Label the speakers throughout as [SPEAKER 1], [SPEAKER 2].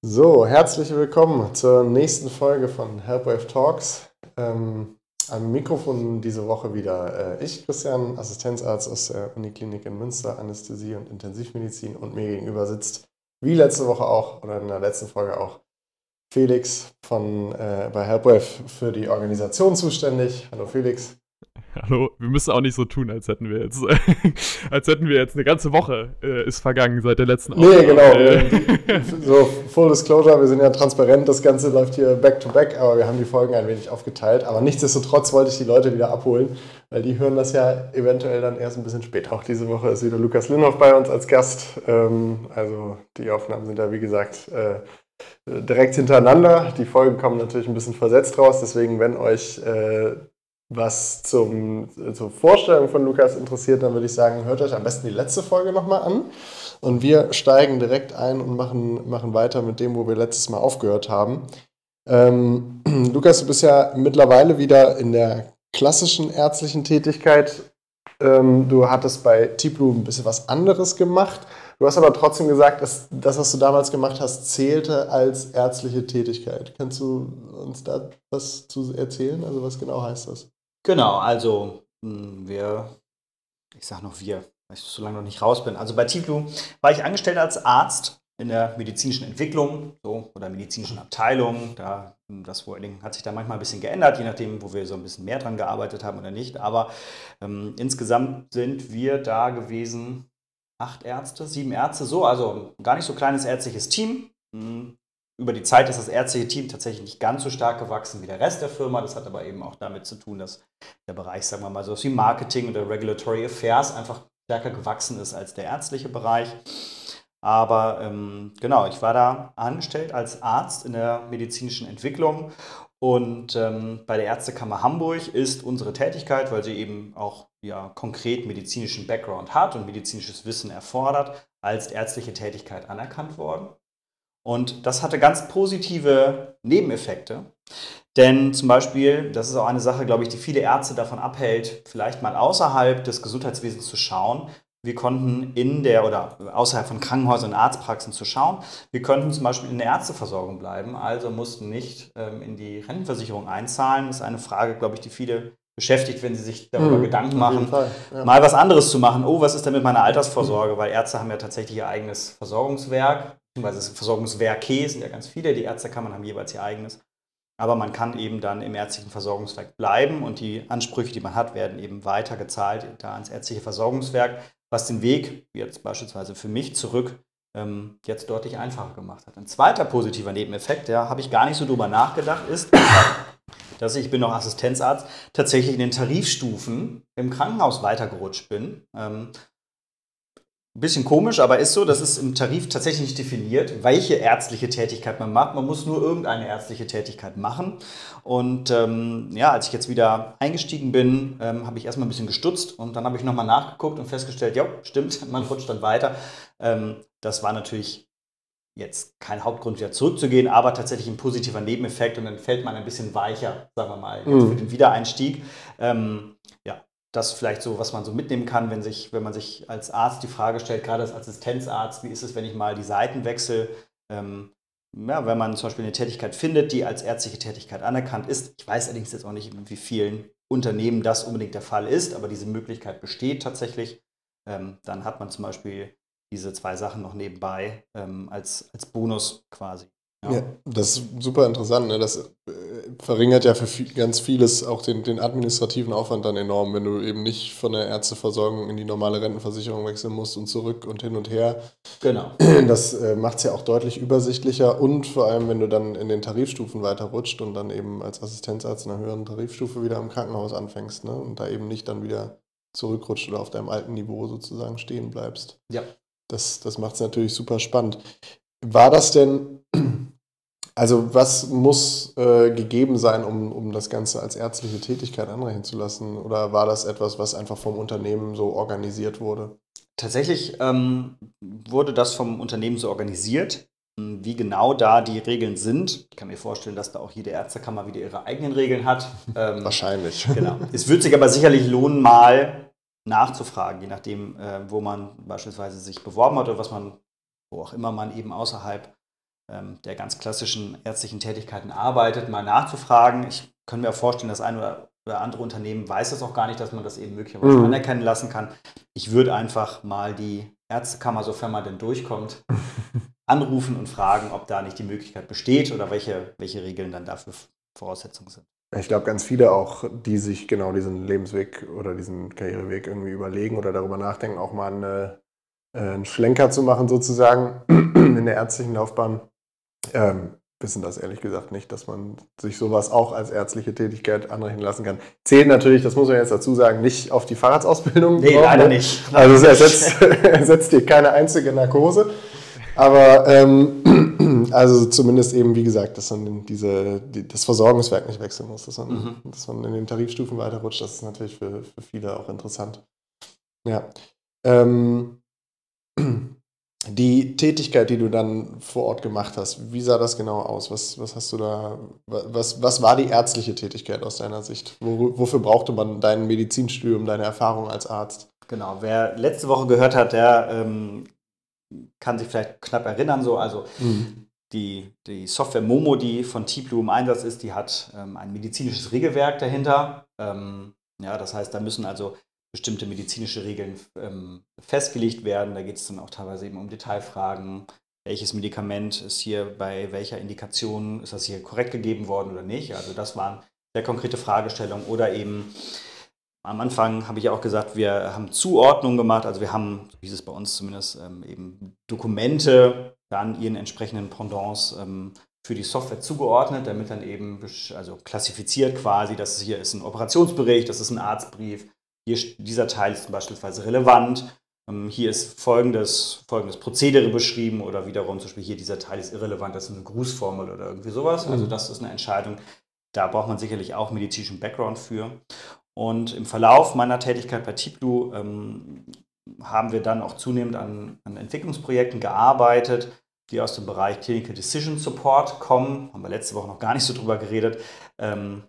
[SPEAKER 1] So, herzlich willkommen zur nächsten Folge von Helpwave Talks. Ähm, am Mikrofon diese Woche wieder äh, ich, Christian, Assistenzarzt aus der Uniklinik in Münster, Anästhesie und Intensivmedizin und mir gegenüber sitzt, wie letzte Woche auch oder in der letzten Folge auch, Felix von äh, bei Helpwave für die Organisation zuständig. Hallo Felix.
[SPEAKER 2] Hallo, wir müssen auch nicht so tun, als hätten wir jetzt, als hätten wir jetzt eine ganze Woche äh, ist vergangen seit der letzten
[SPEAKER 1] Aufnahme. Nee, genau. Äh, so, Full Disclosure, wir sind ja transparent, das Ganze läuft hier back to back, aber wir haben die Folgen ein wenig aufgeteilt. Aber nichtsdestotrotz wollte ich die Leute wieder abholen, weil die hören das ja eventuell dann erst ein bisschen später. Auch diese Woche ist wieder Lukas Linhoff bei uns als Gast. Ähm, also die Aufnahmen sind ja, wie gesagt, äh, direkt hintereinander. Die Folgen kommen natürlich ein bisschen versetzt raus, deswegen, wenn euch äh, was zum, zur Vorstellung von Lukas interessiert, dann würde ich sagen, hört euch am besten die letzte Folge nochmal an. Und wir steigen direkt ein und machen, machen weiter mit dem, wo wir letztes Mal aufgehört haben. Ähm, Lukas, du bist ja mittlerweile wieder in der klassischen ärztlichen Tätigkeit. Ähm, du hattest bei Tiplu ein bisschen was anderes gemacht. Du hast aber trotzdem gesagt, dass das, was du damals gemacht hast, zählte als ärztliche Tätigkeit. Kannst du uns da was zu erzählen? Also was genau heißt das?
[SPEAKER 3] Genau, also hm, wir, ich sage noch wir, weil ich so lange noch nicht raus bin. Also bei Tiglu war ich angestellt als Arzt in der medizinischen Entwicklung so, oder medizinischen Abteilung. Da, hm, das Wording hat sich da manchmal ein bisschen geändert, je nachdem, wo wir so ein bisschen mehr dran gearbeitet haben oder nicht. Aber ähm, insgesamt sind wir da gewesen, acht Ärzte, sieben Ärzte, so, also gar nicht so kleines ärztliches Team. Über die Zeit ist das ärztliche Team tatsächlich nicht ganz so stark gewachsen wie der Rest der Firma. Das hat aber eben auch damit zu tun, dass der Bereich, sagen wir mal, so wie Marketing oder Regulatory Affairs einfach stärker gewachsen ist als der ärztliche Bereich. Aber ähm, genau, ich war da angestellt als Arzt in der medizinischen Entwicklung und ähm, bei der Ärztekammer Hamburg ist unsere Tätigkeit, weil sie eben auch ja, konkret medizinischen Background hat und medizinisches Wissen erfordert, als ärztliche Tätigkeit anerkannt worden. Und das hatte ganz positive Nebeneffekte. Denn zum Beispiel, das ist auch eine Sache, glaube ich, die viele Ärzte davon abhält, vielleicht mal außerhalb des Gesundheitswesens zu schauen. Wir konnten in der oder außerhalb von Krankenhäusern und Arztpraxen zu schauen. Wir konnten zum Beispiel in der Ärzteversorgung bleiben, also mussten nicht ähm, in die Rentenversicherung einzahlen. Das ist eine Frage, glaube ich, die viele beschäftigt, wenn sie sich darüber mhm, Gedanken machen, ja. mal was anderes zu machen. Oh, was ist denn mit meiner Altersvorsorge? Weil Ärzte haben ja tatsächlich ihr eigenes Versorgungswerk beziehungsweise Versorgungswerke sind ja ganz viele, die Ärztekammern haben jeweils ihr eigenes. Aber man kann eben dann im ärztlichen Versorgungswerk bleiben und die Ansprüche, die man hat, werden eben weiter gezahlt da ans ärztliche Versorgungswerk, was den Weg, wie jetzt beispielsweise für mich zurück, ähm, jetzt deutlich einfacher gemacht hat. Ein zweiter positiver Nebeneffekt, da habe ich gar nicht so drüber nachgedacht, ist, dass ich, ich bin noch Assistenzarzt, tatsächlich in den Tarifstufen im Krankenhaus weitergerutscht bin. Ähm, bisschen komisch, aber ist so, das ist im Tarif tatsächlich nicht definiert, welche ärztliche Tätigkeit man macht. Man muss nur irgendeine ärztliche Tätigkeit machen. Und ähm, ja, als ich jetzt wieder eingestiegen bin, ähm, habe ich erstmal ein bisschen gestutzt und dann habe ich nochmal nachgeguckt und festgestellt, ja, stimmt, man rutscht dann weiter. Ähm, das war natürlich jetzt kein Hauptgrund, wieder zurückzugehen, aber tatsächlich ein positiver Nebeneffekt und dann fällt man ein bisschen weicher, sagen wir mal, mhm. für den Wiedereinstieg. Ähm, das vielleicht so, was man so mitnehmen kann, wenn, sich, wenn man sich als Arzt die Frage stellt, gerade als Assistenzarzt, wie ist es, wenn ich mal die Seiten wechsle? Ähm, ja, wenn man zum Beispiel eine Tätigkeit findet, die als ärztliche Tätigkeit anerkannt ist. Ich weiß allerdings jetzt auch nicht, wie vielen Unternehmen das unbedingt der Fall ist, aber diese Möglichkeit besteht tatsächlich. Ähm, dann hat man zum Beispiel diese zwei Sachen noch nebenbei ähm, als, als Bonus quasi.
[SPEAKER 1] Ja. ja. das ist super interessant. Ne? Das äh, verringert ja für viel, ganz vieles auch den, den administrativen Aufwand dann enorm, wenn du eben nicht von der Ärzteversorgung in die normale Rentenversicherung wechseln musst und zurück und hin und her.
[SPEAKER 3] Genau.
[SPEAKER 1] Das äh, macht es ja auch deutlich übersichtlicher und vor allem, wenn du dann in den Tarifstufen weiterrutscht und dann eben als Assistenzarzt in einer höheren Tarifstufe wieder im Krankenhaus anfängst ne? und da eben nicht dann wieder zurückrutscht oder auf deinem alten Niveau sozusagen stehen bleibst.
[SPEAKER 3] Ja.
[SPEAKER 1] Das, das macht es natürlich super spannend. War das denn also was muss äh, gegeben sein, um, um das Ganze als ärztliche Tätigkeit anrechnen zu lassen? Oder war das etwas, was einfach vom Unternehmen so organisiert wurde?
[SPEAKER 3] Tatsächlich ähm, wurde das vom Unternehmen so organisiert. Hm, wie genau da die Regeln sind, ich kann mir vorstellen, dass da auch jede Ärztekammer wieder ihre eigenen Regeln hat.
[SPEAKER 1] Ähm, Wahrscheinlich.
[SPEAKER 3] Genau. Es wird sich aber sicherlich lohnen, mal nachzufragen, je nachdem, äh, wo man beispielsweise sich beworben hat oder was man, wo auch immer man eben außerhalb der ganz klassischen ärztlichen Tätigkeiten arbeitet, mal nachzufragen. Ich kann mir auch vorstellen, dass ein oder andere Unternehmen weiß es auch gar nicht, dass man das eben möglicherweise mhm. anerkennen lassen kann. Ich würde einfach mal die Ärztekammer, sofern man denn durchkommt, anrufen und fragen, ob da nicht die Möglichkeit besteht oder welche, welche Regeln dann dafür Voraussetzungen sind.
[SPEAKER 1] Ich glaube, ganz viele auch, die sich genau diesen Lebensweg oder diesen Karriereweg irgendwie überlegen oder darüber nachdenken, auch mal eine, äh, einen Schlenker zu machen, sozusagen, in der ärztlichen Laufbahn, ähm, wissen das ehrlich gesagt nicht, dass man sich sowas auch als ärztliche Tätigkeit anrechnen lassen kann. Zählt natürlich, das muss man jetzt dazu sagen, nicht auf die Fahrradsausbildung.
[SPEAKER 3] Nee, drauf, leider ne? nicht.
[SPEAKER 1] Also es ersetzt, ersetzt dir keine einzige Narkose. Aber ähm, also zumindest eben, wie gesagt, dass man diese, die, das Versorgungswerk nicht wechseln muss, dass man, mhm. dass man in den Tarifstufen weiterrutscht, das ist natürlich für, für viele auch interessant. Ja. Ähm, die Tätigkeit, die du dann vor Ort gemacht hast, wie sah das genau aus? Was, was hast du da, was, was war die ärztliche Tätigkeit aus deiner Sicht? Wo, wofür brauchte man dein Medizinstudium, deine Erfahrung als Arzt?
[SPEAKER 3] Genau, wer letzte Woche gehört hat, der ähm, kann sich vielleicht knapp erinnern, so, also mhm. die, die Software Momo, die von T-Blue im Einsatz ist, die hat ähm, ein medizinisches Regelwerk dahinter. Ähm, ja, das heißt, da müssen also bestimmte medizinische Regeln ähm, festgelegt werden. Da geht es dann auch teilweise eben um Detailfragen. Welches Medikament ist hier bei welcher Indikation, ist das hier korrekt gegeben worden oder nicht? Also das waren sehr konkrete Fragestellungen oder eben am Anfang habe ich ja auch gesagt, wir haben Zuordnung gemacht, also wir haben, so hieß es bei uns zumindest, ähm, eben Dokumente dann ihren entsprechenden Pendants ähm, für die Software zugeordnet, damit dann eben also klassifiziert quasi, dass hier ist ein Operationsbericht, das ist ein Arztbrief, hier dieser Teil ist beispielsweise relevant, ähm, hier ist folgendes, folgendes Prozedere beschrieben oder wiederum zum Beispiel hier dieser Teil ist irrelevant, das ist eine Grußformel oder irgendwie sowas. Also mhm. das ist eine Entscheidung, da braucht man sicherlich auch medizinischen Background für. Und im Verlauf meiner Tätigkeit bei Tiplu ähm, haben wir dann auch zunehmend an, an, Entwicklungsprojekten gearbeitet, die aus dem Bereich Clinical Decision Support kommen. Haben wir letzte Woche noch gar nicht so drüber geredet. Ähm,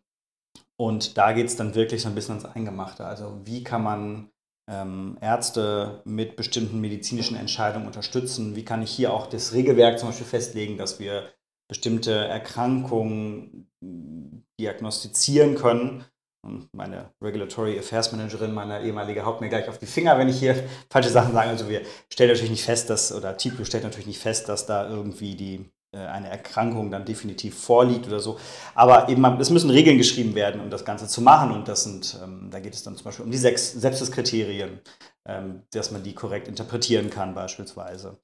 [SPEAKER 3] und da geht es dann wirklich so ein bisschen ans Eingemachte. Also wie kann man ähm, Ärzte mit bestimmten medizinischen Entscheidungen unterstützen? Wie kann ich hier auch das Regelwerk zum Beispiel festlegen, dass wir bestimmte Erkrankungen diagnostizieren können und meine Regulatory Affairs Managerin, meine ehemalige, haut mir gleich auf die Finger, wenn ich hier falsche Sachen sage. Also wir stellen natürlich nicht fest, dass, oder TIPLU stellt natürlich nicht fest, dass da irgendwie die, eine Erkrankung dann definitiv vorliegt oder so. Aber eben, es müssen Regeln geschrieben werden, um das Ganze zu machen. Und das sind, ähm, da geht es dann zum Beispiel um die sechs Sepsiskriterien, ähm, dass man die korrekt interpretieren kann, beispielsweise.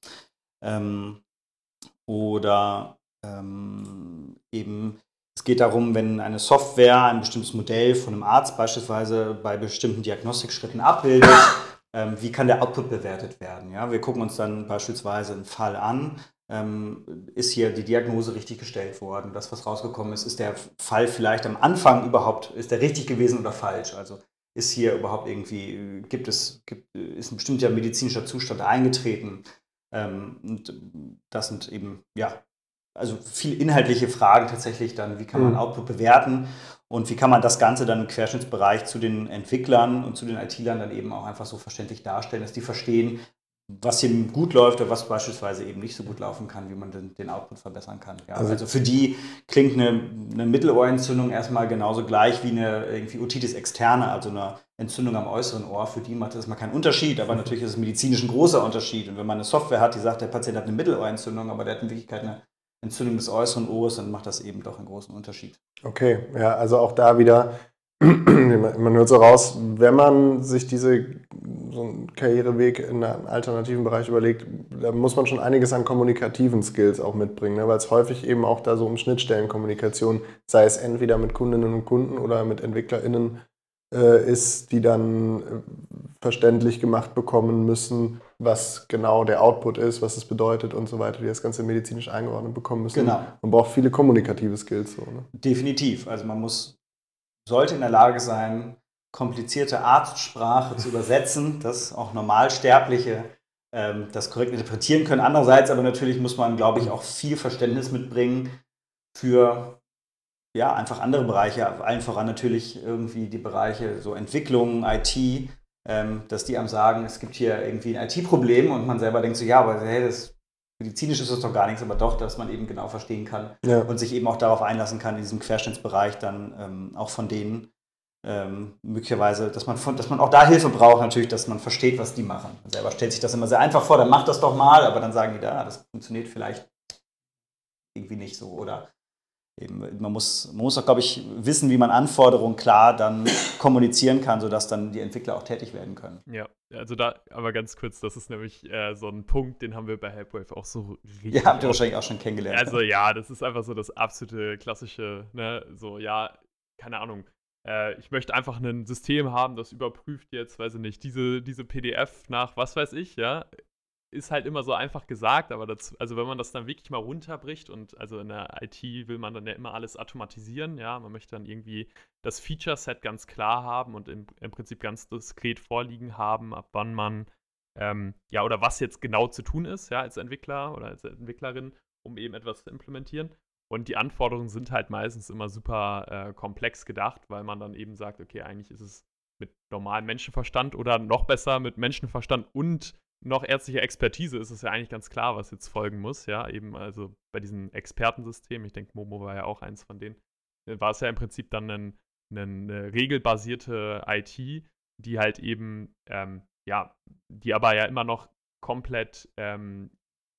[SPEAKER 3] Ähm, oder ähm, eben es geht darum, wenn eine Software ein bestimmtes Modell von einem Arzt beispielsweise bei bestimmten Diagnostikschritten abbildet, ähm, wie kann der Output bewertet werden? Ja, wir gucken uns dann beispielsweise einen Fall an. Ähm, ist hier die Diagnose richtig gestellt worden? Das, was rausgekommen ist, ist der Fall vielleicht am Anfang überhaupt, ist der richtig gewesen oder falsch? Also ist hier überhaupt irgendwie, gibt es, gibt, ist ein bestimmter medizinischer Zustand eingetreten? Ähm, und das sind eben, ja, also viel inhaltliche Fragen tatsächlich dann, wie kann man mhm. Output bewerten und wie kann man das Ganze dann im Querschnittsbereich zu den Entwicklern und zu den IT-Lern dann eben auch einfach so verständlich darstellen, dass die verstehen, was hier gut läuft oder was beispielsweise eben nicht so gut laufen kann, wie man den, den Output verbessern kann. Ja, also, also, für die klingt eine, eine Mittelohrentzündung erstmal genauso gleich wie eine irgendwie Otitis externe, also eine Entzündung am äußeren Ohr. Für die macht das mal keinen Unterschied, aber natürlich ist es medizinisch ein großer Unterschied. Und wenn man eine Software hat, die sagt, der Patient hat eine Mittelohrentzündung, aber der hat in Wirklichkeit eine Entzündung des äußeren Ohres, dann macht das eben doch einen großen Unterschied.
[SPEAKER 1] Okay, ja, also auch da wieder, man hört so raus, wenn man sich diese, so einen Karriereweg in einem alternativen Bereich überlegt, da muss man schon einiges an kommunikativen Skills auch mitbringen, ne? weil es häufig eben auch da so um Schnittstellenkommunikation, sei es entweder mit Kundinnen und Kunden oder mit EntwicklerInnen äh, ist, die dann äh, verständlich gemacht bekommen müssen, was genau der Output ist, was es bedeutet und so weiter, die das Ganze medizinisch eingeordnet bekommen müssen. Genau. Man braucht viele kommunikative Skills. So, ne?
[SPEAKER 3] Definitiv. Also man muss, sollte in der Lage sein, komplizierte Arztsprache zu übersetzen, dass auch Normalsterbliche ähm, das korrekt interpretieren können. Andererseits aber natürlich muss man, glaube ich, auch viel Verständnis mitbringen für ja, einfach andere Bereiche, allen voran natürlich irgendwie die Bereiche so Entwicklung, IT, ähm, dass die einem sagen, es gibt hier irgendwie ein IT-Problem und man selber denkt so, ja, aber hey, das medizinisch ist es doch gar nichts, aber doch, dass man eben genau verstehen kann
[SPEAKER 1] Ja.
[SPEAKER 3] und sich eben auch darauf einlassen kann, in diesem Querschnittsbereich dann ähm, auch von denen ähm, möglicherweise, dass man, von, dass man auch da Hilfe braucht, natürlich, dass man versteht, was die machen. Man selber stellt sich das immer sehr einfach vor, dann macht das doch mal, aber dann sagen die da, das funktioniert vielleicht irgendwie nicht so oder eben, man muss, man muss auch, glaube ich, wissen, wie man Anforderungen klar dann kommunizieren kann, sodass dann die Entwickler auch tätig werden können.
[SPEAKER 2] Ja, also da, aber ganz kurz, das ist nämlich äh, so ein Punkt, den haben wir bei Helpwave auch so richtig.
[SPEAKER 3] Ihr habt ihr wahrscheinlich auch schon kennengelernt.
[SPEAKER 2] Also ja, das ist einfach so das absolute klassische, ne, so ja, keine Ahnung. Äh, ich möchte einfach ein System haben, das überprüft jetzt, weiß ich nicht, diese, diese PDF nach was weiß ich, ja. Ist halt immer so einfach gesagt, aber das, also wenn man das dann wirklich mal runterbricht und also in der IT will man dann ja immer alles automatisieren, ja, man möchte dann irgendwie das Feature-Set ganz klar haben und im, im Prinzip ganz diskret vorliegen haben, ab wann man ähm, ja, oder was jetzt genau zu tun ist, ja, als Entwickler oder als Entwicklerin, um eben etwas zu implementieren. Und die Anforderungen sind halt meistens immer super äh, komplex gedacht, weil man dann eben sagt, okay, eigentlich ist es mit normalem Menschenverstand oder noch besser mit Menschenverstand und noch ärztlicher Expertise ist es ja eigentlich ganz klar, was jetzt folgen muss, ja, eben also bei diesen Expertensystemen, ich denke, Momo war ja auch eins von denen, äh, war es ja im Prinzip dann ein, ein, eine regelbasierte IT, die halt eben, ähm, ja, die aber ja immer noch komplett ähm,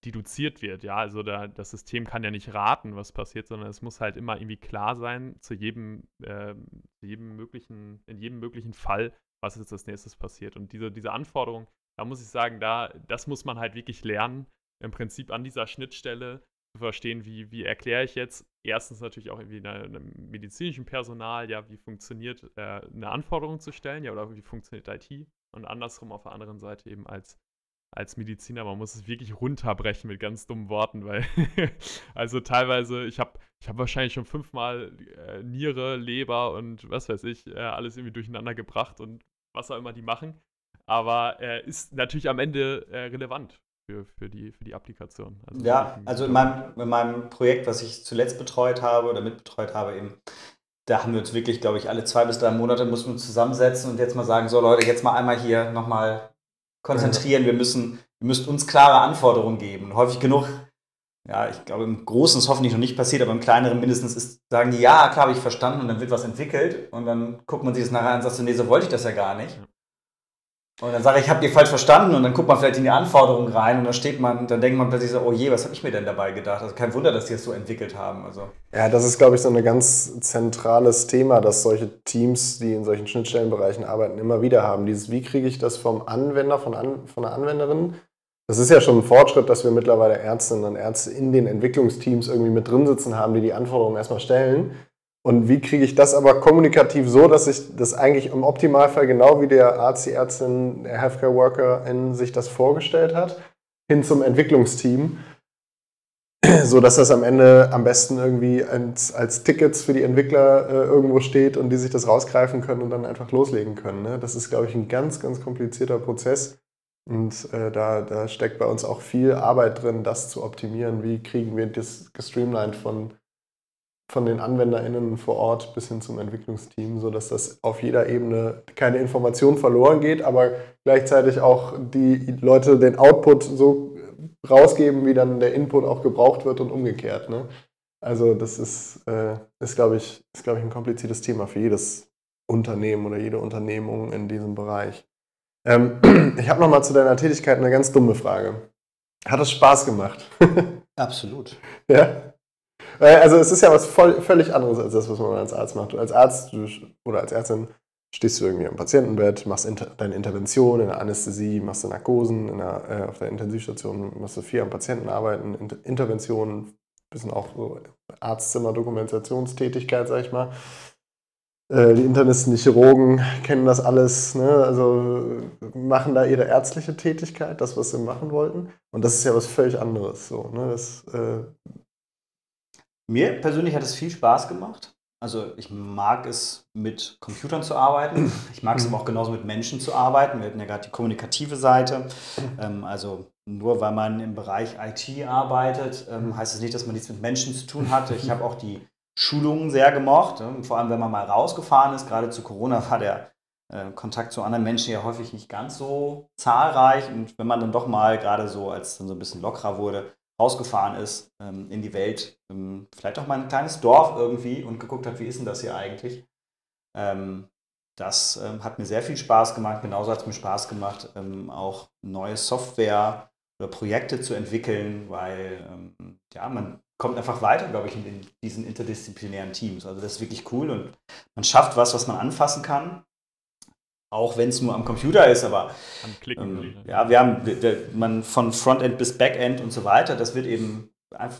[SPEAKER 2] deduziert wird, ja, also da, das System kann ja nicht raten, was passiert, sondern es muss halt immer irgendwie klar sein, zu jedem, zu jedem möglichen, in jedem möglichen Fall, was jetzt als nächstes passiert. Und diese, diese Anforderung, da muss ich sagen, da, das muss man halt wirklich lernen, im Prinzip an dieser Schnittstelle zu verstehen, wie, wie erkläre ich jetzt erstens natürlich auch irgendwie einem medizinischen Personal, ja, wie funktioniert äh, eine Anforderung zu stellen, ja, oder wie funktioniert IT und andersrum auf der anderen Seite eben als als Mediziner, man muss es wirklich runterbrechen mit ganz dummen Worten, weil also teilweise, ich habe ich hab wahrscheinlich schon fünfmal äh, Niere, Leber und was weiß ich, äh, alles irgendwie durcheinander gebracht und was auch immer die machen. Aber äh, ist natürlich am Ende äh, relevant für, für, die, für die Applikation.
[SPEAKER 3] Also ja, also in meinem, in meinem Projekt, was ich zuletzt betreut habe oder mitbetreut habe, eben, da haben wir uns wirklich, glaube ich, alle zwei bis drei Monate mussten wir uns zusammensetzen und jetzt mal sagen, so Leute, jetzt mal einmal hier nochmal konzentrieren. Wir müssen, ihr müsst uns klare Anforderungen geben. häufig genug, ja, ich glaube, im Großen ist hoffentlich noch nicht passiert, aber im Kleineren mindestens ist, sagen die, ja, klar, habe ich verstanden und dann wird was entwickelt und dann guckt man sich das nachher an und sagt nee, so wollte ich das ja gar nicht. Und dann sage ich, habt ihr falsch verstanden und dann guckt man vielleicht in die Anforderungen rein und dann steht man, dann denkt man plötzlich so, oh je, was habe ich mir denn dabei gedacht? Also kein Wunder, dass die es so entwickelt haben. Also.
[SPEAKER 1] Ja, das ist, glaube ich, so ein ganz zentrales Thema, das solche Teams, die in solchen Schnittstellenbereichen arbeiten, immer wieder haben. Dieses, wie kriege ich das vom Anwender, von, an, von der Anwenderin? Das ist ja schon ein Fortschritt, dass wir mittlerweile Ärztinnen und Ärzte in den Entwicklungsteams irgendwie mit drin sitzen haben, die die Anforderungen erstmal stellen. Und wie kriege ich das aber kommunikativ so, dass ich das eigentlich im Optimalfall genau wie der Arzt, die Ärztin, der Healthcare Worker in sich das vorgestellt hat, hin zum Entwicklungsteam, so dass das am Ende am besten irgendwie als, als Tickets für die Entwickler äh, irgendwo steht und die sich das rausgreifen können und dann einfach loslegen können. Ne? Das ist, glaube ich, ein ganz, ganz komplizierter Prozess. Und äh, da, da steckt bei uns auch viel Arbeit drin, das zu optimieren. Wie kriegen wir das gestreamlined von von den AnwenderInnen vor Ort bis hin zum Entwicklungsteam, sodass das auf jeder Ebene keine Information verloren geht, aber gleichzeitig auch die Leute den Output so rausgeben, wie dann der Input auch gebraucht wird und umgekehrt. Ne? Also das ist, äh, ist glaube ich, ist, glaub ich, ein kompliziertes Thema für jedes Unternehmen oder jede Unternehmung in diesem Bereich. Ähm, ich habe nochmal zu deiner Tätigkeit eine ganz dumme Frage. Hat es Spaß gemacht?
[SPEAKER 3] Absolut.
[SPEAKER 1] ja? Also es ist ja was voll, völlig anderes als das, was man als Arzt macht. Als Arzt oder als Ärztin stehst du irgendwie am Patientenbett, machst inter deine Intervention in der Anästhesie, machst du Narkosen, in der, äh, auf der Intensivstation machst du viel am Patienten arbeiten, Inter Interventionen, bisschen auch so Arztzimmer-Dokumentationstätigkeit, sag ich mal. Äh, die Internisten, die Chirurgen kennen das alles, ne? also machen da ihre ärztliche Tätigkeit, das, was sie machen wollten. Und das ist ja was völlig anderes. So, ne? das, äh,
[SPEAKER 3] mir persönlich hat es viel Spaß gemacht. Also ich mag es, mit Computern zu arbeiten. Ich mag es aber auch genauso mit Menschen zu arbeiten. Wir hatten ja gerade die kommunikative Seite. Ähm, also nur weil man im Bereich IT arbeitet, ähm, heißt es das nicht, dass man nichts mit Menschen zu tun hat. Ich habe auch die Schulungen sehr gemocht. Ähm, vor allem, wenn man mal rausgefahren ist. Gerade zu Corona war der äh, Kontakt zu anderen Menschen ja häufig nicht ganz so zahlreich. Und wenn man dann doch mal, gerade so, als es dann so ein bisschen lockerer wurde, rausgefahren ist ähm, in die Welt, ähm, vielleicht auch mal ein kleines Dorf irgendwie und geguckt hat, wie ist denn das hier eigentlich. Ähm, das ähm, hat mir sehr viel Spaß gemacht. Genauso hat es mir Spaß gemacht, ähm, auch neue Software oder Projekte zu entwickeln, weil ähm, ja, man kommt einfach weiter, glaube ich, in den, diesen interdisziplinären Teams. Also das ist wirklich cool und man schafft was, was man anfassen kann. Auch wenn es nur am Computer ist, aber
[SPEAKER 2] Klicken, ähm,
[SPEAKER 3] ja, wir haben der, man von Frontend bis Backend und so weiter, das wird eben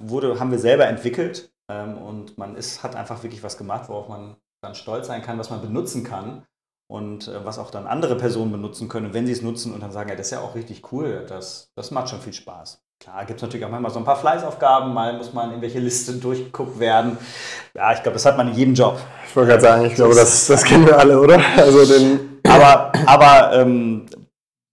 [SPEAKER 3] wurde, haben wir selber entwickelt ähm, und man ist, hat einfach wirklich was gemacht, worauf man dann stolz sein kann, was man benutzen kann und äh, was auch dann andere Personen benutzen können, wenn sie es nutzen und dann sagen, ja, das ist ja auch richtig cool, das, das macht schon viel Spaß. Klar, gibt es natürlich auch manchmal so ein paar Fleißaufgaben, mal muss man in welche Liste durchgeguckt werden. Ja, ich glaube, das hat man in jedem Job.
[SPEAKER 1] Ich wollte gerade sagen, ich glaube, das, das kennen wir alle, oder?
[SPEAKER 3] Also den aber aber ähm,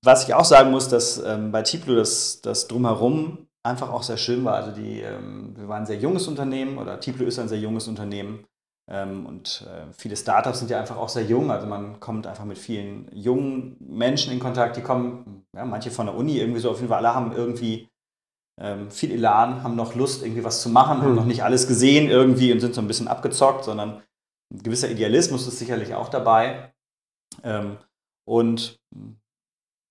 [SPEAKER 3] was ich auch sagen muss, dass ähm, bei Tiplo das, das Drumherum einfach auch sehr schön war. Also die, ähm, wir waren ein sehr junges Unternehmen oder Tiplo ist ein sehr junges Unternehmen. Ähm, und äh, viele Startups sind ja einfach auch sehr jung. Also man kommt einfach mit vielen jungen Menschen in Kontakt, die kommen, ja, manche von der Uni irgendwie so, auf jeden Fall alle haben irgendwie ähm, viel Elan, haben noch Lust, irgendwie was zu machen, haben hm. noch nicht alles gesehen irgendwie und sind so ein bisschen abgezockt, sondern ein gewisser Idealismus ist sicherlich auch dabei. Ähm, und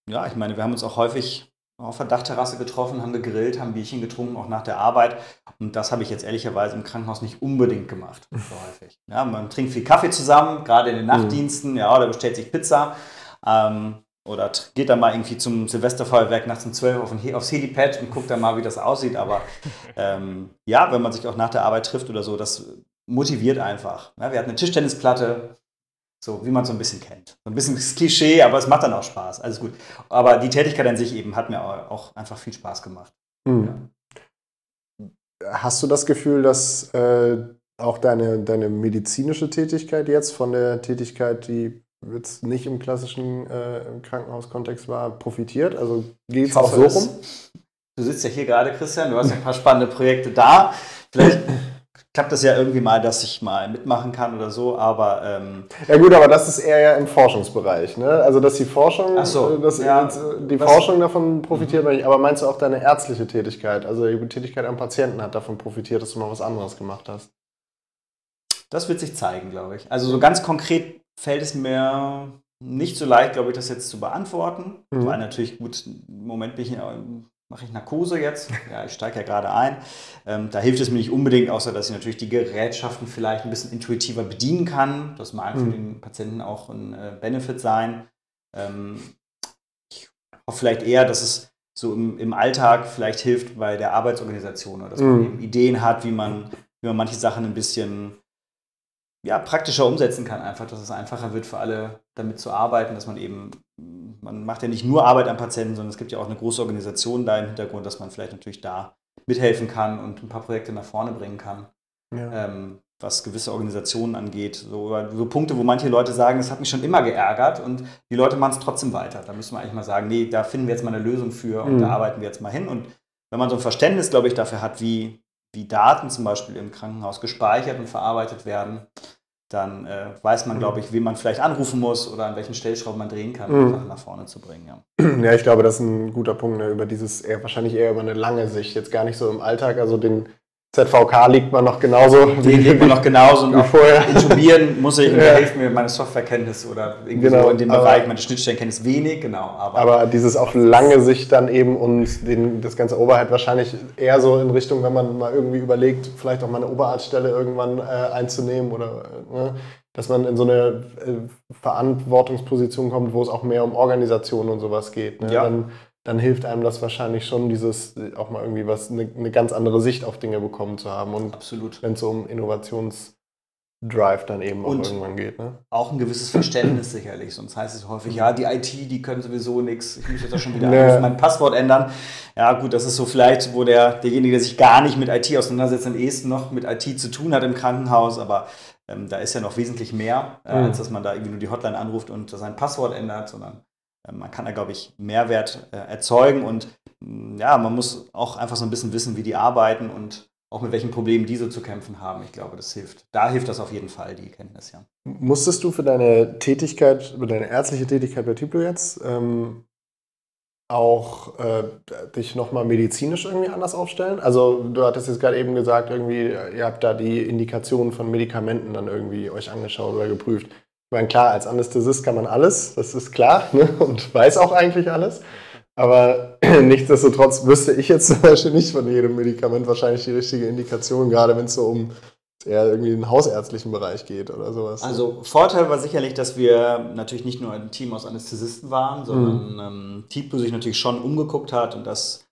[SPEAKER 3] ja, ich meine, wir haben uns auch häufig auf der Dachterrasse getroffen, haben gegrillt, haben Bierchen getrunken, auch nach der Arbeit. Und das habe ich jetzt ehrlicherweise im Krankenhaus nicht unbedingt gemacht, so häufig. Ja, man trinkt viel Kaffee zusammen, gerade in den mhm. Nachtdiensten, ja, oder bestellt sich Pizza. Ähm, oder geht dann mal irgendwie zum Silvesterfeuerwerk nachts um 12 auf ein, aufs Helipad und guckt dann mal, wie das aussieht. Aber ähm, ja, wenn man sich auch nach der Arbeit trifft oder so, das motiviert einfach. Ja, wir hatten eine Tischtennisplatte, so wie man so ein bisschen kennt. So ein bisschen das Klischee, aber es macht dann auch Spaß. Alles gut. Aber die Tätigkeit an sich eben hat mir auch einfach viel Spaß gemacht. Mhm.
[SPEAKER 1] Ja. Hast du das Gefühl, dass äh, auch deine, deine medizinische Tätigkeit jetzt von der Tätigkeit, die jetzt nicht im klassischen äh, Krankenhauskontext war, profitiert? Also geht es auch so rum?
[SPEAKER 3] Du sitzt ja hier gerade, Christian, du hast ein paar spannende Projekte da. Vielleicht klappt das ja irgendwie mal, dass ich mal mitmachen kann oder so, aber. Ähm
[SPEAKER 1] ja, gut, aber das ist eher ja im Forschungsbereich, ne? Also, dass die Forschung,
[SPEAKER 3] so,
[SPEAKER 1] äh, dass ja, die Forschung davon profitiert, mhm. aber meinst du auch deine ärztliche Tätigkeit, also die Tätigkeit am Patienten hat davon profitiert, dass du mal was anderes gemacht hast?
[SPEAKER 3] Das wird sich zeigen, glaube ich. Also, so ganz konkret fällt es mir nicht so leicht, glaube ich, das jetzt zu beantworten, mhm. weil natürlich gut, im Moment bin ich mache ich Narkose jetzt. Ja, ich steige ja gerade ein. Ähm, da hilft es mir nicht unbedingt, außer dass ich natürlich die Gerätschaften vielleicht ein bisschen intuitiver bedienen kann. Das mag mhm. für den Patienten auch ein äh, Benefit sein. Ähm, ich hoffe vielleicht eher, dass es so im, im Alltag vielleicht hilft bei der Arbeitsorganisation oder dass man mhm. eben Ideen hat, wie man, wie man manche Sachen ein bisschen ja, praktischer umsetzen kann, einfach, dass es einfacher wird für alle, damit zu arbeiten, dass man eben, man macht ja nicht nur Arbeit am Patienten, sondern es gibt ja auch eine große Organisation da im Hintergrund, dass man vielleicht natürlich da mithelfen kann und ein paar Projekte nach vorne bringen kann. Ja. Ähm, was gewisse Organisationen angeht. So, so, Punkte, wo manche Leute sagen, es hat mich schon immer geärgert und die Leute machen es trotzdem weiter. Da müssen wir eigentlich mal sagen, nee, da finden wir jetzt mal eine Lösung für und mhm. da arbeiten wir jetzt mal hin. Und wenn man so ein Verständnis, glaube ich, dafür hat, wie, wie Daten zum Beispiel im Krankenhaus gespeichert und verarbeitet werden, dann äh, weiß man, glaube ich, wen man vielleicht anrufen muss oder an welchen Stellschrauben man drehen kann, um mhm. Sachen nach vorne zu bringen.
[SPEAKER 1] Ja. ja, ich glaube, das ist ein guter Punkt, ne, über dieses eher wahrscheinlich eher über eine lange Sicht, jetzt gar nicht so im Alltag, also den ZVK liegt man noch genauso.
[SPEAKER 3] Den liegt man noch genauso und vorher. Intubieren muss ich, ja. hilft mir meine Softwarekenntnis oder irgendwie genau, so in dem Bereich, meine Schnittstellenkenntnis wenig, genau.
[SPEAKER 1] Aber, aber dieses auf lange Sicht dann eben und den, das ganze Overhead wahrscheinlich eher so in Richtung, wenn man mal irgendwie überlegt, vielleicht auch mal eine Oberarztstelle irgendwann äh, einzunehmen oder ne, dass man in so eine äh, Verantwortungsposition kommt, wo es auch mehr um Organisation und sowas geht. Ne? Ja. Dann, dann hilft einem das wahrscheinlich schon, dieses auch mal irgendwie was, eine, eine ganz andere Sicht auf Dinge bekommen zu haben. Und
[SPEAKER 3] Absolut.
[SPEAKER 1] wenn es so um Innovationsdrive dann eben und auch irgendwann geht. Ne?
[SPEAKER 3] Auch ein gewisses Verständnis sicherlich. Sonst heißt es häufig, ja, die IT, die können sowieso nichts. Ich muss jetzt auch schon wieder nee. mein Passwort ändern. Ja, gut, das ist so vielleicht, wo der, derjenige, der sich gar nicht mit IT auseinandersetzt, am ehesten noch mit IT zu tun hat im Krankenhaus. Aber ähm, da ist ja noch wesentlich mehr, äh, mhm. als dass man da irgendwie nur die Hotline anruft und sein Passwort ändert, sondern man kann da, glaube ich, Mehrwert äh, erzeugen und mm, ja, man muss auch einfach so ein bisschen wissen, wie die arbeiten und auch mit welchen Problemen diese zu kämpfen haben. Ich glaube, das hilft. Da hilft das auf jeden Fall, die Kenntnis, ja.
[SPEAKER 1] Musstest du für deine Tätigkeit, für deine ärztliche Tätigkeit bei Tiplo jetzt ähm, auch äh, dich nochmal medizinisch irgendwie anders aufstellen? Also du hattest jetzt gerade eben gesagt, irgendwie, ihr habt da die Indikationen von Medikamenten dann irgendwie euch angeschaut oder geprüft. Ich meine, klar, als Anästhesist kann man alles, das ist klar, ne? und weiß auch eigentlich alles. Aber nichtsdestotrotz wüsste ich jetzt zum Beispiel nicht von jedem Medikament wahrscheinlich die richtige Indikation, gerade wenn es so um eher irgendwie den hausärztlichen Bereich geht oder sowas.
[SPEAKER 3] Also Vorteil war sicherlich, dass wir natürlich nicht nur ein Team aus Anästhesisten waren, sondern mhm. ähm, Tipo sich natürlich schon umgeguckt hat und das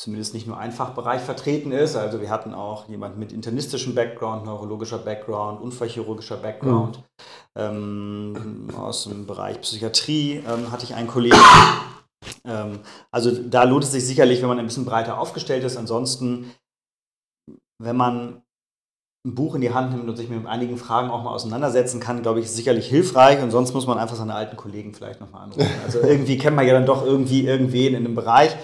[SPEAKER 3] zumindest nicht nur ein Fachbereich vertreten ist. Also wir hatten auch jemanden mit internistischem Background, neurologischer Background, unfallchirurgischer Background. Mhm. Ähm, aus dem Bereich Psychiatrie ähm, hatte ich einen Kollegen. Ähm, also da lohnt es sich sicherlich, wenn man ein bisschen breiter aufgestellt ist. Ansonsten, wenn man ein Buch in die Hand nimmt und sich mit einigen Fragen auch mal auseinandersetzen kann, glaube ich, ist sicherlich hilfreich. Und sonst muss man einfach seine alten Kollegen vielleicht nochmal anrufen. Also irgendwie kennt man ja dann doch irgendwie irgendwen in dem Bereich.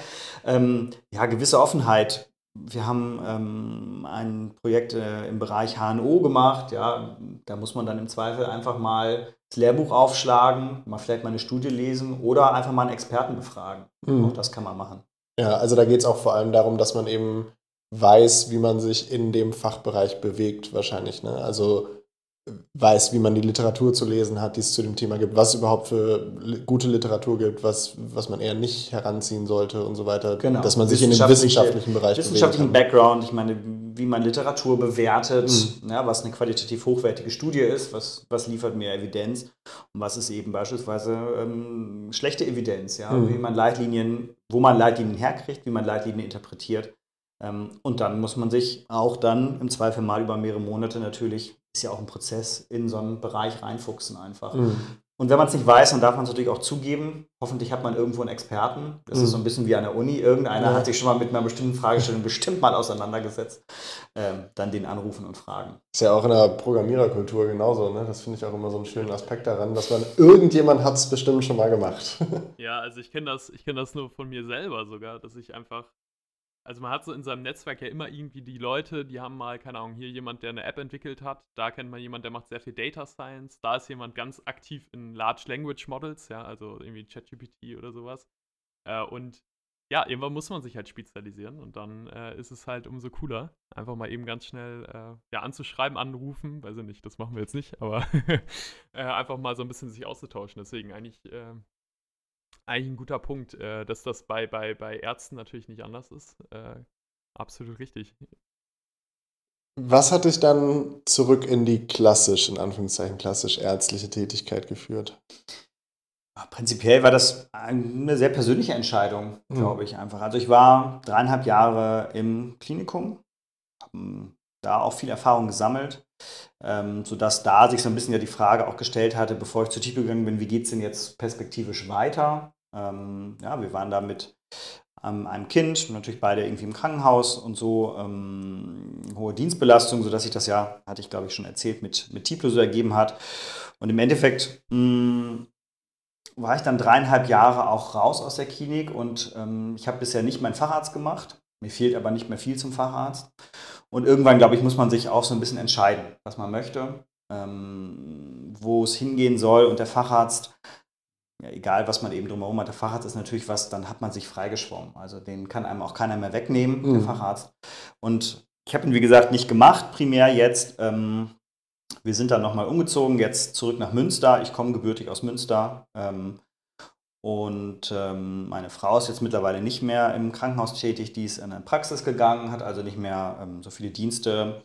[SPEAKER 3] Ähm, ja, gewisse Offenheit. Wir haben ähm, ein Projekt äh, im Bereich HNO gemacht. Ja, da muss man dann im Zweifel einfach mal das Lehrbuch aufschlagen, mal vielleicht mal eine Studie lesen oder einfach mal einen Experten befragen. Mhm. Auch das kann man machen.
[SPEAKER 1] Ja, also da geht es auch vor allem darum, dass man eben weiß, wie man sich in dem Fachbereich bewegt, wahrscheinlich. Ne? Also weiß, wie man die Literatur zu lesen hat, die es zu dem Thema gibt, was es überhaupt für gute Literatur gibt, was, was man eher nicht heranziehen sollte und so weiter.
[SPEAKER 3] Genau.
[SPEAKER 1] Dass man sich in dem wissenschaftlichen Bereich
[SPEAKER 3] Wissenschaftlichen Background, ich meine, wie man Literatur bewertet, mhm. ja, was eine qualitativ hochwertige Studie ist, was, was liefert mehr Evidenz und was ist eben beispielsweise ähm, schlechte Evidenz, ja, mhm. wie man Leitlinien, wo man Leitlinien herkriegt, wie man Leitlinien interpretiert ähm, und dann muss man sich auch dann im Zweifel mal über mehrere Monate natürlich, ist ja auch ein Prozess, in so einen Bereich reinfuchsen einfach. Mhm. Und wenn man es nicht weiß, dann darf man es natürlich auch zugeben. Hoffentlich hat man irgendwo einen Experten. Das mhm. ist so ein bisschen wie an der Uni. Irgendeiner ja. hat sich schon mal mit einer bestimmten Fragestellung bestimmt mal auseinandergesetzt. Ähm, dann den anrufen und fragen.
[SPEAKER 1] Ist ja auch in der Programmiererkultur genauso. Ne? Das finde ich auch immer so einen schönen Aspekt daran, dass man irgendjemand hat es bestimmt schon mal gemacht.
[SPEAKER 2] ja, also ich kenne das, kenn das nur von mir selber sogar, dass ich einfach also man hat so in seinem Netzwerk ja immer irgendwie die Leute, die haben mal, keine Ahnung, hier jemand, der eine App entwickelt hat, da kennt man jemand, der macht sehr viel Data Science, da ist jemand ganz aktiv in Large Language Models, ja, also irgendwie ChatGPT oder sowas. Äh, und ja, irgendwann muss man sich halt spezialisieren und dann äh, ist es halt umso cooler, einfach mal eben ganz schnell äh, ja, anzuschreiben, anrufen, weiß ich nicht, das machen wir jetzt nicht, aber äh, einfach mal so ein bisschen sich auszutauschen. Deswegen eigentlich äh, eigentlich ein guter Punkt, äh, dass das bei, bei, bei Ärzten natürlich nicht anders ist. Äh, absolut richtig.
[SPEAKER 1] Was hat dich dann zurück in die klassisch, in Anführungszeichen klassisch ärztliche Tätigkeit geführt?
[SPEAKER 3] Prinzipiell war das eine sehr persönliche Entscheidung, hm. glaube ich einfach. Also ich war dreieinhalb Jahre im Klinikum, habe da auch viel Erfahrung gesammelt, ähm, sodass da sich so ein bisschen ja die Frage auch gestellt hatte, bevor ich zur Tiefe gegangen bin, wie geht es denn jetzt perspektivisch weiter? Ähm, ja, wir waren da mit ähm, einem Kind, natürlich beide irgendwie im Krankenhaus und so, ähm, hohe Dienstbelastung, sodass sich das ja, hatte ich glaube ich schon erzählt, mit, mit Tiplo so ergeben hat. Und im Endeffekt mh, mm, war ich dann dreieinhalb Jahre auch raus aus der Klinik und ähm, ich habe bisher nicht meinen Facharzt gemacht. Mir fehlt aber nicht mehr viel zum Facharzt. Und irgendwann, glaube ich, muss man sich auch so ein bisschen entscheiden, was man möchte, ähm, wo es hingehen soll. Und der Facharzt ja, egal was man eben drumherum hat, der Facharzt ist natürlich was, dann hat man sich freigeschwommen. Also den kann einem auch keiner mehr wegnehmen, mhm. der Facharzt. Und ich habe ihn, wie gesagt, nicht gemacht, primär jetzt. Ähm, wir sind dann nochmal umgezogen, jetzt zurück nach Münster. Ich komme gebürtig aus Münster. Ähm, und ähm, meine Frau ist jetzt mittlerweile nicht mehr im Krankenhaus tätig, die ist in eine Praxis gegangen, hat also nicht mehr ähm, so viele Dienste.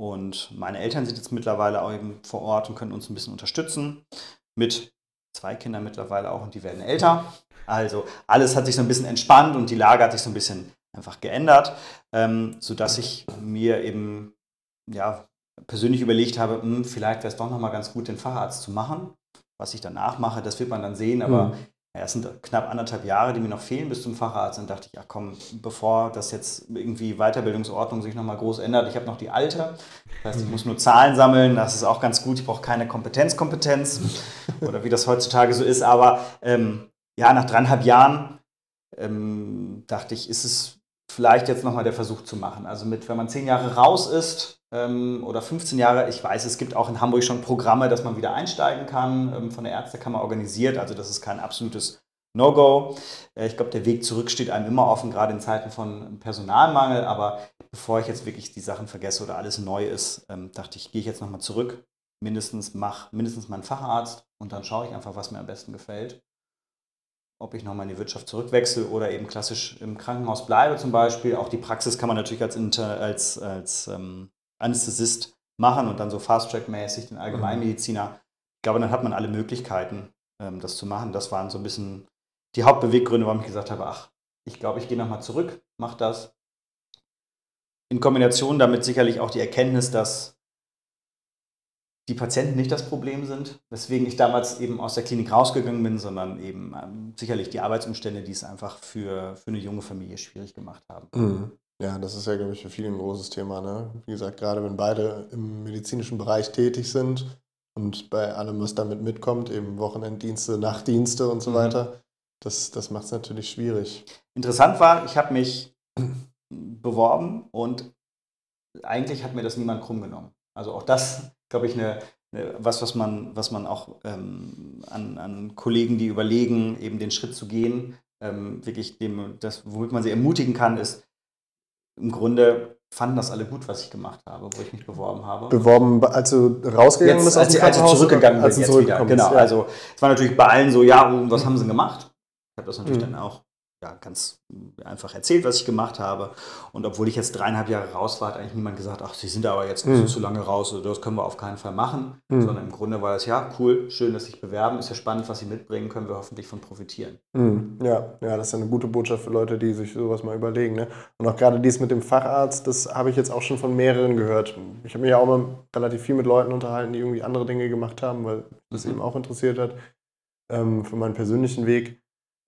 [SPEAKER 3] Und meine Eltern sind jetzt mittlerweile auch eben vor Ort und können uns ein bisschen unterstützen mit zwei Kinder mittlerweile auch und die werden älter. Also alles hat sich so ein bisschen entspannt und die Lage hat sich so ein bisschen einfach geändert, ähm, sodass ich mir eben ja, persönlich überlegt habe, mh, hm, vielleicht wäre es doch nochmal ganz gut, den Facharzt zu machen. Was ich danach mache, das wird man dann sehen, aber mhm. Ja, es sind knapp anderthalb Jahre, die mir noch fehlen bis zum Facharzt. Dann dachte ich, ach komm, bevor das jetzt irgendwie Weiterbildungsordnung sich nochmal groß ändert, ich habe noch die alte. Das heißt, ich muss nur Zahlen sammeln, das ist auch ganz gut. Ich brauche keine Kompetenzkompetenz oder wie das heutzutage so ist. Aber ähm, ja, nach dreieinhalb Jahren ähm, dachte ich, ist es vielleicht jetzt nochmal der Versuch zu machen. Also mit, wenn man zehn Jahre raus ist, ähm, oder 15 Jahre. Ich weiß, es gibt auch in Hamburg schon Programme, dass man wieder einsteigen kann, ähm, von der Ärztekammer organisiert. Also das ist kein absolutes No-Go. Äh, ich glaube, der Weg zurück steht einem immer offen, gerade in Zeiten von Personalmangel. Aber bevor ich jetzt wirklich die Sachen vergesse oder alles neu ist, ähm, dachte ich, gehe ich jetzt nochmal zurück. Mindestens mach mindestens meinen Facharzt und dann schaue ich einfach, was mir am besten gefällt. Ob ich nochmal in die Wirtschaft zurückwechsle oder eben klassisch im Krankenhaus bleibe zum Beispiel. Auch die Praxis kann man natürlich als, Inter als, als ähm, Anästhesist machen und dann so Fast-Track-mäßig den Allgemeinmediziner. Ich glaube, dann hat man alle Möglichkeiten, ähm, das zu machen. Das waren so ein bisschen die Hauptbeweggründe, warum ich gesagt habe, ach, ich glaube, ich gehe nochmal zurück, mache das. In Kombination damit sicherlich auch die Erkenntnis, dass die Patienten nicht das Problem sind, weswegen ich damals eben aus der Klinik rausgegangen bin, sondern eben ähm, sicherlich die Arbeitsumstände, die es einfach für, für eine junge Familie schwierig gemacht haben.
[SPEAKER 1] Mhm. Ja, das ist ja, glaube ich, für viele ein großes Thema. Ne? Wie gesagt, gerade wenn beide im medizinischen Bereich tätig sind und bei allem, was damit mitkommt, eben Wochenenddienste, Nachtdienste und so mhm. weiter, das, das macht es natürlich schwierig.
[SPEAKER 3] Interessant war, ich habe mich beworben und eigentlich hat mir das niemand krumm genommen. Also auch das, glaube ich, eine, eine, was, was man, was man auch ähm, an, an Kollegen, die überlegen, eben den Schritt zu gehen, ähm, wirklich dem, das, womit man sie ermutigen kann, ist im Grunde fanden das alle gut, was ich gemacht habe, wo ich mich beworben habe.
[SPEAKER 1] Beworben, als du rausgegangen
[SPEAKER 3] jetzt, bist? Als, als, ich zurückgegangen bin, als jetzt wieder. Genau, ja. also es war natürlich bei allen so, ja, was haben sie gemacht? Ich habe das natürlich mhm. dann auch ja, ganz einfach erzählt, was ich gemacht habe. Und obwohl ich jetzt dreieinhalb Jahre raus war, hat eigentlich niemand gesagt, ach, Sie sind aber jetzt mhm. zu lange raus oder das können wir auf keinen Fall machen. Mhm. Sondern im Grunde war das, ja, cool, schön, dass Sie sich bewerben, ist ja spannend, was Sie mitbringen, können wir hoffentlich von profitieren.
[SPEAKER 1] Mhm. Ja, ja, das ist eine gute Botschaft für Leute, die sich sowas mal überlegen. Ne? Und auch gerade dies mit dem Facharzt, das habe ich jetzt auch schon von mehreren gehört. Ich habe mich ja auch mal relativ viel mit Leuten unterhalten, die irgendwie andere Dinge gemacht haben, weil das mhm. eben auch interessiert hat ähm, für meinen persönlichen Weg.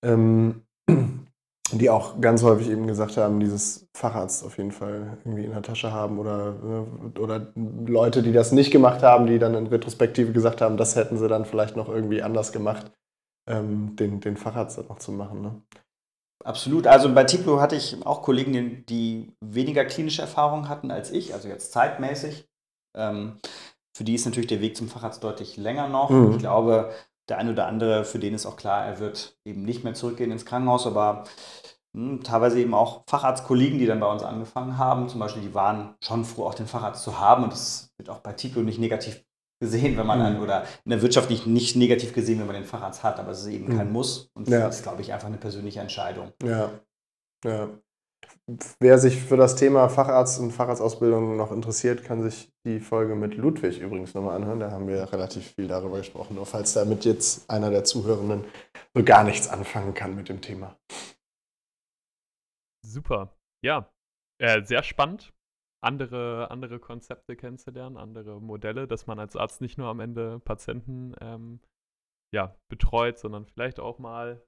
[SPEAKER 1] Ähm, die auch ganz häufig eben gesagt haben, dieses Facharzt auf jeden Fall irgendwie in der Tasche haben oder, äh, oder Leute, die das nicht gemacht haben, die dann in Retrospektive gesagt haben, das hätten sie dann vielleicht noch irgendwie anders gemacht, ähm, den, den Facharzt dann noch zu machen. Ne?
[SPEAKER 3] Absolut. Also bei Tiplo hatte ich auch Kollegen, die weniger klinische Erfahrung hatten als ich, also jetzt zeitmäßig. Ähm, für die ist natürlich der Weg zum Facharzt deutlich länger noch. Mhm. Ich glaube, der eine oder andere, für den ist auch klar, er wird eben nicht mehr zurückgehen ins Krankenhaus, aber mh, hm, teilweise eben auch Facharztkollegen, die dann bei uns angefangen haben, zum Beispiel, die waren schon froh, auch den Facharzt zu haben und das wird auch bei Tiplo nicht negativ gesehen, wenn man mhm. dann, oder in der Wirtschaft nicht, nicht negativ gesehen, wenn man den Facharzt hat, aber es ist eben mhm. kein Muss und ja. das ist, glaube ich, einfach eine persönliche Entscheidung.
[SPEAKER 1] Ja, ja. Wer sich für das Thema Facharzt und Facharztausbildung noch interessiert, kann sich die Folge mit Ludwig übrigens nochmal anhören. Da haben wir relativ viel darüber gesprochen, nur falls damit jetzt einer der Zuhörenden so gar nichts anfangen kann mit dem Thema.
[SPEAKER 2] Super. Ja, äh, sehr spannend, andere, andere Konzepte kennenzulernen, andere Modelle, dass man als Arzt nicht nur am Ende Patienten ähm, ja, betreut, sondern vielleicht auch mal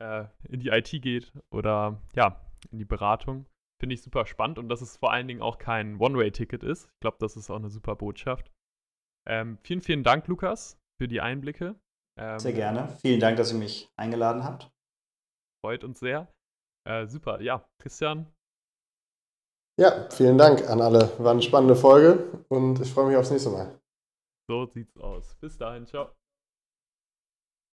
[SPEAKER 2] äh, in die IT geht oder ja, in die Beratung. Finde ich super spannend und dass es vor allen Dingen auch kein One-Way-Ticket ist. Ich glaube, das ist auch eine super Botschaft. Ähm, vielen, vielen Dank, Lukas, für die Einblicke.
[SPEAKER 3] Ähm, sehr gerne. Vielen Dank, dass ihr mich eingeladen habt.
[SPEAKER 2] Freut uns sehr. Äh, super, ja, Christian.
[SPEAKER 1] Ja, vielen Dank an alle. War eine spannende Folge und ich freue mich aufs nächste Mal.
[SPEAKER 2] So sieht's aus. Bis dahin, ciao.